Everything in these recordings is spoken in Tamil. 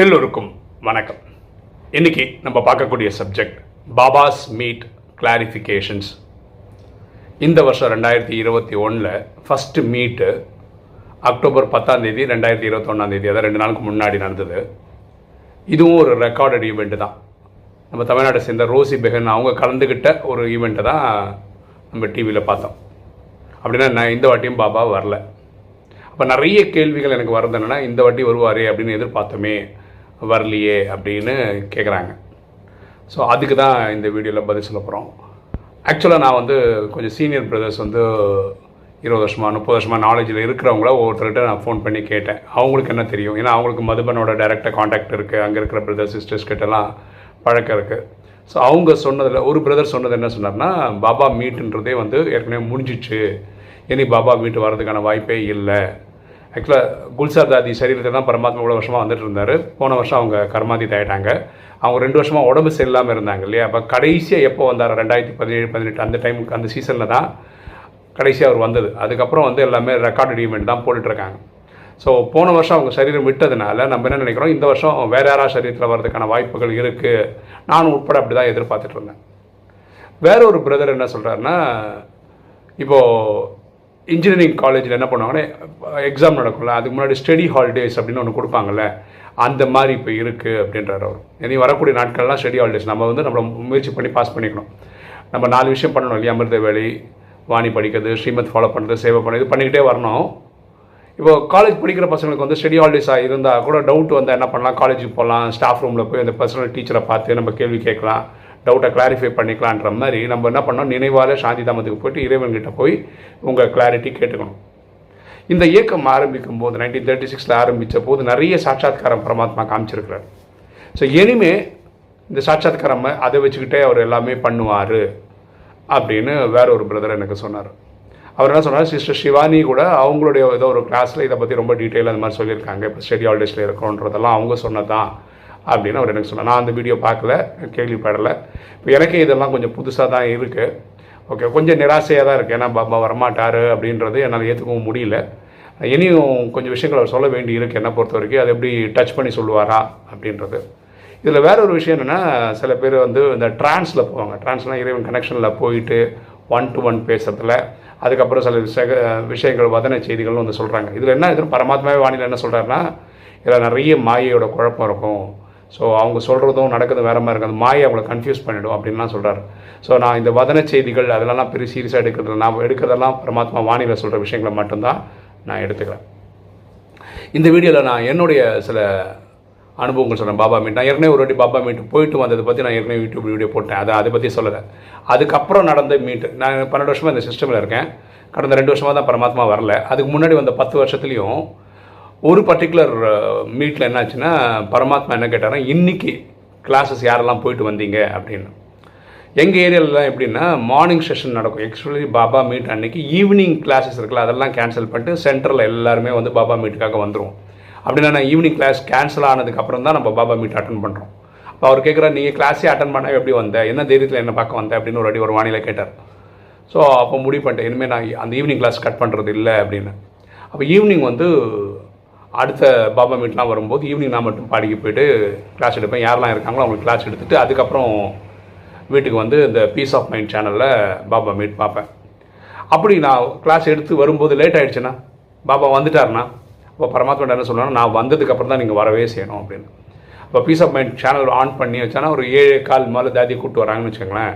எல்லோருக்கும் வணக்கம். இன்னைக்கு நம்ம பார்க்கக்கூடிய சப்ஜெக்ட் பாபாஸ் மீட் கிளாரிஃபிகேஷன்ஸ் இந்த வருஷம் ரெண்டாயிரத்தி இருபத்தி ஒன்றில் ஃபஸ்ட்டு மீட்டு அக்டோபர் பத்தாம் தேதி ரெண்டாயிரத்தி இருபத்தொன்னாம் தேதி அதான் ரெண்டு நாளுக்கு முன்னாடி நடந்தது. இதுவும் ஒரு ரெக்கார்டட் ஈவெண்ட்டு தான். நம்ம தமிழ்நாட்டை சேர்ந்த ரோசி பெஹன் அவங்க கலந்துக்கிட்ட ஒரு ஈவெண்ட்டை தான் நம்ம டிவியில் பார்த்தோம். அப்படின்னா நான் இந்த வாட்டியும் பாபா வரல. அப்போ நிறைய கேள்விகள் எனக்கு வருது என்னன்னா இந்த வாட்டி வருவாரே அப்படின்னு எதிர்பார்த்தோமே. வரலையே அப்படின்னு கேட்குறாங்க ஸோ அதுக்கு தான் இந்த வீடியோவில் பதில் சொல்ல போகிறோம் ஆக்சுவலாக நான் வந்து கொஞ்சம் சீனியர் பிரதர்ஸ் வந்து இருபது வருஷமாக முப்பது வருஷமாக நாலேஜில் இருக்கிறவங்கள ஒவ்வொருத்தர்கிட்ட நான் ஃபோன் பண்ணி கேட்டேன். அவங்களுக்கு என்ன தெரியும்? ஏன்னா அவங்களுக்கு மதுபனோட டைரெக்டாக காண்டாக்ட் இருக்குது அங்கே இருக்கிற பிரதர்ஸ் சிஸ்டர்ஸ் கிட்டலாம் பழக்கம் இருக்குது ஸோ அவங்க சொன்னதில் ஒரு பிரதர் சொன்னது என்ன சொன்னார்னா பாபா மீட்டுன்றதே வந்து ஏற்கனவே முடிஞ்சிச்சு. இனி பாபா மீட்டு வர்றதுக்கான வாய்ப்பே இல்லை. ஆக்சுவலாக குல்சார் தாதி சரீரத்தை தான் பரமாத்மா இவ்வளோ வருஷமாக வந்துட்டு இருந்தார். போன வருஷம் அவங்க கர்மாதி தாயிட்டாங்க அவங்க ரெண்டு வருஷமாக உடம்பு சரியில்லாமல் இருந்தாங்க இல்லையா? அப்போ கடைசியாக எப்போ வந்தார்? ரெண்டாயிரத்தி பதினேழு பதினெட்டு அந்த டைமுக்கு அந்த சீசனில் தான் கடைசியாக அவர் வந்தது. அதுக்கப்புறம் வந்து எல்லாமே ரெக்கார்டு ஈவெண்ட் தான் போட்டுட்ருக்காங்க ஸோ போன வருஷம் அவங்க சரீரம் விட்டதுனால நம்ம என்ன நினைக்கிறோம்? இந்த வருஷம் வேற யாராவது சரீரத்தில் வர்றதுக்கான வாய்ப்புகள் இருக்குது நானும் உட்பட அப்படி தான் எதிர்பார்த்துட்டு இருந்தேன். வேற ஒரு பிரதர் என்ன சொல்கிறாருன்னா இப்போது இன்ஜினியரிங் காலேஜில் என்ன பண்ணுவாங்கன்னா எக்ஸாம் நடக்கும்ல அதுக்கு முன்னாடி ஸ்டடி ஹாலிடேஸ் அப்படின்னு ஒன்று கொடுப்பாங்கல்ல அந்த மாதிரி இப்போ இருக்குது அப்படின்றார் அவர். இனி வரக்கூடிய நாட்கள்லாம் ஸ்டடி ஹாலிடேஸ் நம்ம வந்து நம்மளை முயற்சி பண்ணி பாஸ் பண்ணிக்கணும். நம்ம நாலு விஷயம் பண்ணணும் இல்லையா? அமிர்த வேலை வாணி படிக்கிறது ஸ்ரீமத் ஃபாலோ பண்ணுறது சேவை பண்ணுறது இது பண்ணிக்கிட்டே வரணும். இப்போ காலேஜ் படிக்கிற பசங்களுக்கு வந்து ஸ்டடி ஹாலிடேஸாக இருந்தால் கூட டவுட் வந்தால் என்ன பண்ணலாம்? காலேஜுக்கு போகலாம் ஸ்டாஃப் ரூமில் போய் அந்த பர்சனல் டீச்சரை பார்த்து நம்ம கேள்வி கேட்கலாம். டவுட்டை கிளாரிஃபை பண்ணிக்கலான்ற மாதிரி நம்ம என்ன பண்ணோம்? நினைவால சாந்தி தாமத்துக்கு போயிட்டு இறைவன்கிட்ட போய் உங்கள் கிளாரிட்டி கேட்டுக்கணும். இந்த இயக்கம் ஆரம்பிக்கும் போது நைன்டீன் தேர்ட்டி சிக்ஸில் ஆரம்பித்த போது நிறைய சாட்சாத்காரம் பரமாத்மா காமிச்சிருக்கிறார். ஸோ இனிமே இந்த சாட்சாத்காரம் அதை வச்சுக்கிட்டே அவர் எல்லாமே பண்ணுவார் அப்படின்னு வேற ஒரு பிரதர் எனக்கு சொன்னார். அவர் என்ன சொன்னார்? சிஸ்டர் சிவானி கூட அவங்களுடைய ஏதோ ஒரு கிளாஸில் இதை பற்றி ரொம்ப டீட்டெயில் அந்த மாதிரி சொல்லியிருக்காங்க. இப்போ ஸ்டடி ஹாலிடேஸில் இருக்கிறோன்றதெல்லாம் அவங்க சொன்னதான் அப்படின்னு அவர் எனக்கு சொன்னார். நான் அந்த வீடியோ பார்க்கல கேள்விப்படலை. இப்போ எனக்கே இதெல்லாம் கொஞ்சம் புதுசாக தான் இருக்குது ஓகே கொஞ்சம் நிராசையாக தான் இருக்குது ஏன்னா பாபா வரமாட்டார் அப்படின்றது என்னால் ஏற்றுக்கவும் முடியல. இனியும் கொஞ்சம் விஷயங்கள் அவர் சொல்ல வேண்டி இருக்குது என்னை பொறுத்த வரைக்கும். அதை எப்படி டச் பண்ணி சொல்லுவாரா அப்படின்றது. இதில் வேற ஒரு விஷயம் என்னென்னா சில பேர் வந்து இந்த ட்ரான்ஸில் போவாங்க. ட்ரான்ஸ்னால் இறைவன் கனெக்ஷனில் போயிட்டு ஒன் டு ஒன் பேசுறதுல அதுக்கப்புறம் சில விஷய விஷயங்கள் வதன செய்திகள்னு வந்து சொல்கிறாங்க இதில் என்ன இது பரமாத்மாவே வானிலை என்ன சொல்கிறாருன்னா இதில் நிறைய மாயையோட குழப்பம் இருக்கும். ஸோ அவங்க சொல்கிறதும் நடக்கிறதும் வேற மாதிரி இருக்கும் அந்த மாயை அவங்கள கன்ஃபியூஸ் பண்ணிவிடும் அப்படின்லாம் சொல்கிறாரு ஸோ நான் இந்த வதன செய்திகள் அதெல்லாம் பெரிய சீரியஸாக எடுக்கிறது நான் எடுக்கிறதெல்லாம் பரமாத்மா வானிலை சொல்கிற விஷயங்களை மட்டும்தான் நான் எடுத்துக்கிறேன். இந்த வீடியோவில் நான் என்னுடைய சில அனுபவங்கள் சொல்கிறேன் பாபா மீட் நான் ஏற்கனவே ஒரு வாட்டி பாபா மீட் போயிட்டு வந்ததை பற்றி நான் ஏற்கனவே யூடியூப் வீடியோ போட்டேன். அதை அதை பற்றி சொல்லலை. அதுக்கப்புறம் நடந்த மீட்டு நான் பன்னெண்டு வருஷமாக இந்த சிஸ்டமில் இருக்கேன். கடந்த ரெண்டு வருஷமாக தான் பரமாத்மா வரல. அதுக்கு முன்னாடி வந்த பத்து வருஷத்துலேயும் ஒரு பர்டிகுலர் uh, மீட்டில் என்னாச்சுன்னா பரமாத்மா என்ன கேட்டாரா இன்றைக்கி கிளாஸஸ் யாரெல்லாம் போயிட்டு வந்தீங்க? அப்படின்னு. எங்கள் ஏரியாவிலலாம் எப்படின்னா மார்னிங் செஷன் நடக்கும். ஆக்சுவலி பாபா மீட் அன்னைக்கு ஈவினிங் கிளாஸஸ் இருக்குல்ல அதெல்லாம் கேன்சல் பண்ணிட்டு சென்டரில் எல்லாருமே வந்து பாபா மீட்டுக்காக வந்துடும் அப்படின்னா நான் ஈவினிங் கிளாஸ் கேன்சல் ஆனதுக்கப்புறம் தான் நம்ம பாபா மீட் அட்டன் பண்ணுறோம் அப்போ அவர் கேட்குறா நீங்கள் கிளாஸே அட்டன் பண்ண எப்படி வந்த? என்ன தைரியத்தில் என்ன பார்க்க வந்த? அப்படின்னு ஒரு அடி ஒரு வானிலை கேட்டார். ஸோ அப்போ முடிவு பண்ணிட்டேன் இனிமேல் நான் அந்த ஈவினிங் கிளாஸ் கட் பண்ணுறது இல்லை அப்படின்னு. அப்போ ஈவினிங் வந்து அடுத்த பாபா மீட்லாம் வரும்போது ஈவினிங் நான் மட்டும் பாடிக்கு போயிட்டு கிளாஸ் எடுப்பேன். யாரெல்லாம் இருக்காங்களோ அவங்களுக்கு கிளாஸ் எடுத்துட்டு அதுக்கப்புறம் வீட்டுக்கு வந்து இந்த பீஸ் ஆஃப் மைண்ட் சேனலில் பாபா மீட் பார்ப்பேன். அப்படி நான் கிளாஸ் எடுத்து வரும்போது லேட் ஆகிடுச்சுன்னா பாபா வந்துட்டாருன்னா இப்போ பரமாத்மா என்ன சொன்னா நான் வந்ததுக்கப்புறம் தான் நீங்கள் வரவே செய்யணும் அப்படின்னு. இப்போ peace of mind channel on பண்ணி வச்சானா ஒரு ஏழு கால் மேலே தாதியை கூப்பிட்டு வராங்கன்னு வச்சுக்கோங்களேன்.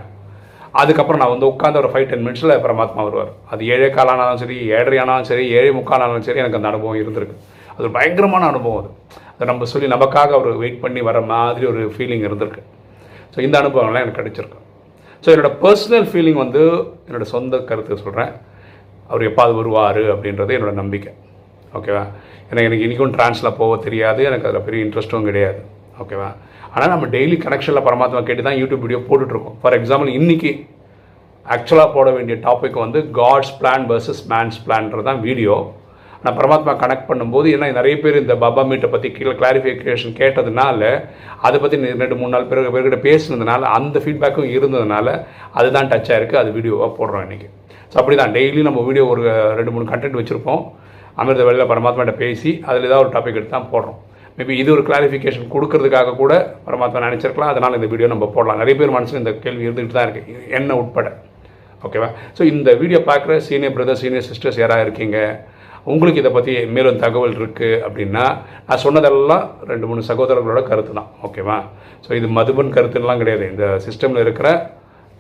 அதுக்கப்புறம் நான் வந்து உட்காந்து ஒரு ஃபைவ் டென் மினிட்ஸில் பரமாத்மா வருவார். அது ஏழே கால் ஆனாலும் சரி ஏழரை ஆனாலும் சரி ஏழை முக்கால் ஆனாலும் சரி எனக்கு அந்த அனுபவம் இருந்திருக்கு. அது ஒரு பயங்கரமான அனுபவம் அது. அதை நம்ம சொல்லி நமக்காக அவர் வெயிட் பண்ணி வர மாதிரி ஒரு ஃபீலிங் இருந்திருக்கு. ஸோ இந்த அனுபவங்கள்லாம் எனக்கு கிடைச்சிருக்கு. ஸோ என்னோடய பர்சனல் ஃபீலிங் வந்து என்னோடய சொந்த கருத்து சொல்கிறேன் அவர் எப்பாவது வருவார் அப்படின்றது என்னோடய நம்பிக்கை. ஓகேவா ஏன்னா எனக்கு இன்றைக்கும் ட்ரான்ஸில் போக தெரியாது. எனக்கு அதில் பெரிய இன்ட்ரெஸ்ட்டும் கிடையாது. ஓகேவா ஆனால் நம்ம டெய்லி கனெக்ஷனில் பரமாத்மா கேட்டு தான் யூடியூப் வீடியோ போட்டுட்ருக்கோம் ஃபார் எக்ஸாம்பிள் இன்றைக்கி ஆக்சுவலாக போட வேண்டிய டாபிக் வந்து காட்ஸ் பிளான் வர்சஸ் மேன்ஸ் பிளான்றது தான் வீடியோ நான் பரமாத்மா கனெக்ட் பண்ணும்போது ஏன்னா நிறைய பேர் இந்த பாபா மீட்டை பற்றி கீழே கிளாரிஃபிகேஷன் கேட்டதுனால அதை பற்றி ரெண்டு மூணு நாள் பிறகு பேர்கிட்ட பேசுனதுனால அந்த ஃபீட்பேக்கும் இருந்ததுனால அதுதான் டச் ஆயிருக்கு. அது வீடியோவாக போடுறோம் இன்றைக்கி ஸோ அப்படி தான் டெய்லி நம்ம வீடியோ ஒரு ரெண்டு மூணு கண்டென்ட் வச்சுருப்போம். அமிர்த வேலையில் பரமாத்மாட்ட பேசி அதில் ஏதாவது ஒரு டாபிக் எடுத்து தான் போடுறோம். மேபி இது ஒரு கிளாரிஃபிகேஷன் கொடுக்கறதுக்காக கூட பரமாத்மா நினச்சிருக்கலாம். அதனால் இந்த வீடியோ நம்ம போடலாம். நிறைய பேர் மனசில் இந்த கேள்வி இருந்துகிட்டு தான் இருக்குது என்ன உட்பட. ஓகேவா ஸோ இந்த வீடியோ பார்க்குற சீனியர் பிரதர் சீனியர் சிஸ்டர்ஸ் யாராக இருக்கீங்க? உங்களுக்கு இதை பற்றி மேலும் தகவல் இருக்குது அப்படின்னா நான் சொன்னதெல்லாம் ரெண்டு மூணு சகோதரர்களோட கருத்து தான். ஓகேவா ஸோ இது மதுபன் கருத்துலாம் கிடையாது. இந்த சிஸ்டமில் இருக்கிற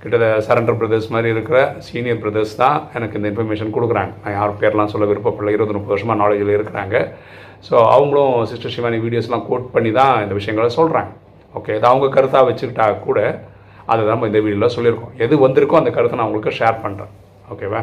கிட்ட சரண்டர் பிரதர்ஸ் மாதிரி இருக்கிற சீனியர் பிரதர்ஸ் தான் எனக்கு இந்த இன்ஃபர்மேஷன் கொடுக்குறாங்க. நான் யார் பேர்லாம் சொல்ல விருப்பப்படல இருபது முப்பது வருஷமாக நாலேஜில் இருக்கிறாங்க. ஸோ அவங்களும் சிஸ்டர் சிவானி வீடியோஸ்லாம் கோட் பண்ணி தான் இந்த விஷயங்களை சொல்கிறாங்க ஓகே இது அவங்க கருத்தாக வச்சுக்கிட்டா கூட அதை தான் நம்ம இந்த வீடியோவில் சொல்லியிருக்கோம். எது வந்திருக்கோ அந்த கருத்தை நான் உங்களுக்கு ஷேர் பண்ணுறேன் ஓகேவா